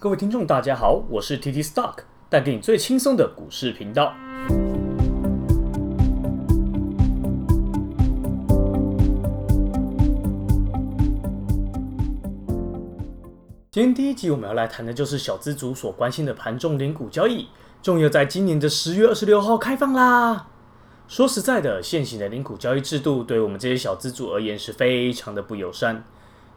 各位听众，大家好，我是 TT Stock，带给你最轻松的股市频道。今天第一集我们要来谈的就是小资族所关心的盘中零股交易，终于在今年的十月二十六号开放啦。说实在的，现行的零股交易制度对我们这些小资族而言是非常的不友善。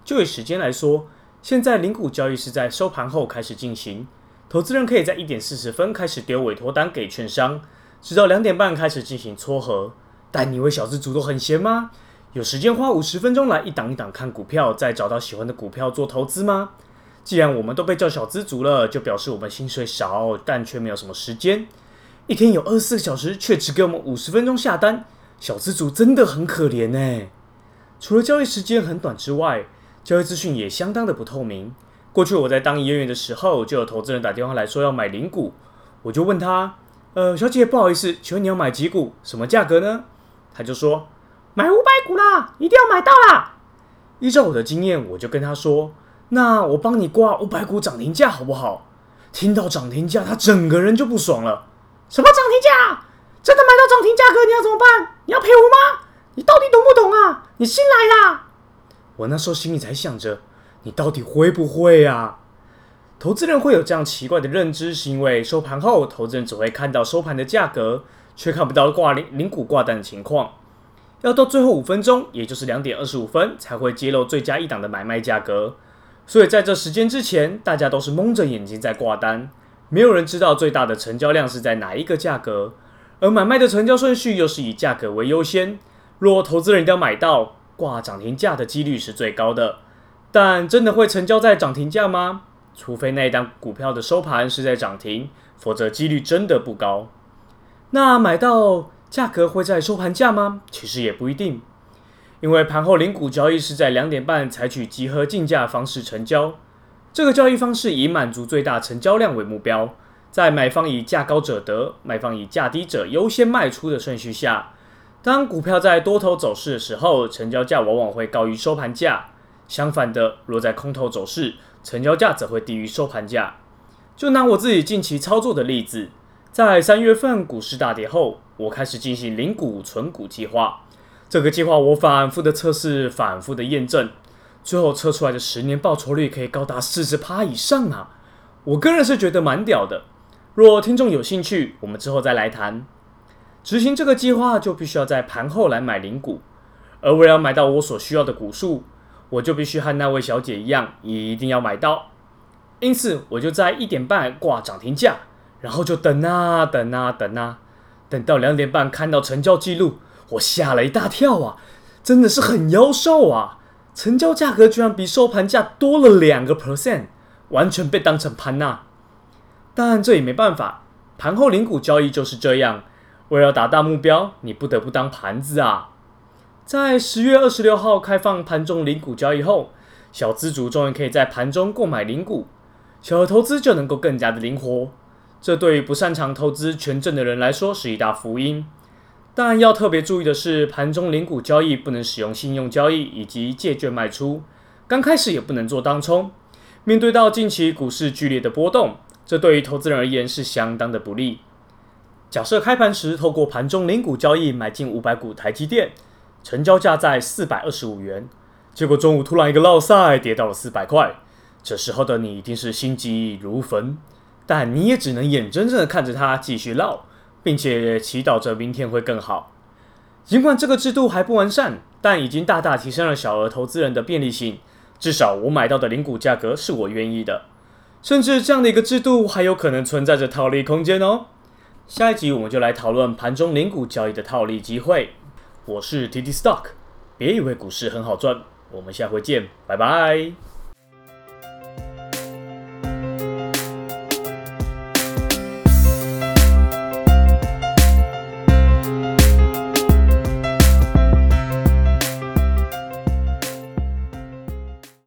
就以时间来说，现在零股交易是在收盘后开始进行，投资人可以在一点四十分开始丢委托单给券商，直到两点半开始进行撮合。但你以为小资族都很闲吗？有时间花五十分钟来一档一档看股票，再找到喜欢的股票做投资吗？既然我们都被叫小资族了，就表示我们薪水少，但却没有什么时间。一天有二十四个小时，却只给我们五十分钟下单，小资族真的很可怜呢。除了交易时间很短之外，交易资讯也相当的不透明。过去我在当营业员的时候，就有投资人打电话来说要买零股，我就问他：“呃，小姐，不好意思，请问你要买几股？什么价格呢？”他就说：“买五百股啦，一定要买到啦。”依照我的经验，我就跟他说：“那我帮你挂五百股涨停价好不好？”听到涨停价，他整个人就不爽了：“什么涨停价？真的买到涨停价格，你要怎么办？你要赔我吗？你到底懂不懂啊？你新来啦？”我那时候心里才想着，你到底会不会啊？投资人会有这样奇怪的认知，是因为收盘后，投资人只会看到收盘的价格，却看不到挂零零股挂单的情况。要到最后五分钟，也就是两点二十五分，才会揭露最佳一档的买卖价格。所以在这时间之前，大家都是蒙着眼睛在挂单，没有人知道最大的成交量是在哪一个价格，而买卖的成交顺序又是以价格为优先。若投资人要买到，挂涨停价的几率是最高的，但真的会成交在涨停价吗？除非那一档股票的收盘是在涨停，否则几率真的不高。那买到价格会在收盘价吗？其实也不一定，因为盘后零股交易是在两点半采取集合竞价方式成交，这个交易方式以满足最大成交量为目标，在买方以价高者得，卖方以价低者优先卖出的顺序下。当股票在多头走势的时候，成交价往往会高于收盘价；相反的，若在空头走势，成交价则会低于收盘价。就拿我自己近期操作的例子，在三月份股市大跌后，我开始进行零股存股计划。这个计划我反复的测试，反复的验证，最后测出来的十年报酬率可以高达四十趴以上啊！我个人是觉得蛮屌的。若听众有兴趣，我们之后再来谈。执行这个计划就必须要在盘后来买零股，而为了买到我所需要的股数，我就必须和那位小姐一样，一定要买到。因此，我就在一点半挂涨停价，然后就等啊等啊等啊，等到两点半看到成交记录，我吓了一大跳啊！真的是很妖兽啊！成交价格居然比收盘价多了两个 percent，完全被当成盘呐！但这也没办法，盘后零股交易就是这样。为了达到目标，你不得不当盘子啊！在十月二十六号开放盘中零股交易后，小资族终于可以在盘中购买零股，小额投资就能够更加的灵活。这对于不擅长投资权证的人来说是一大福音。但要特别注意的是，盘中零股交易不能使用信用交易以及借券卖出，刚开始也不能做当冲。面对到近期股市剧烈的波动，这对于投资人而言是相当的不利。假设开盘时透过盘中零股交易买进五百股台积电，成交价在四百二十五元，结果中午突然一个落赛跌到了四百块，这时候的你一定是心急如焚，但你也只能眼睁睁的看着它继续落，并且祈祷着明天会更好。尽管这个制度还不完善，但已经大大提升了小额投资人的便利性，至少我买到的零股价格是我愿意的，甚至这样的一个制度还有可能存在着套利空间哦。下一集我们就来讨论盘中零股交易的套利机会。我是 TT Stock，别以为股市很好赚，我们下回见，拜拜。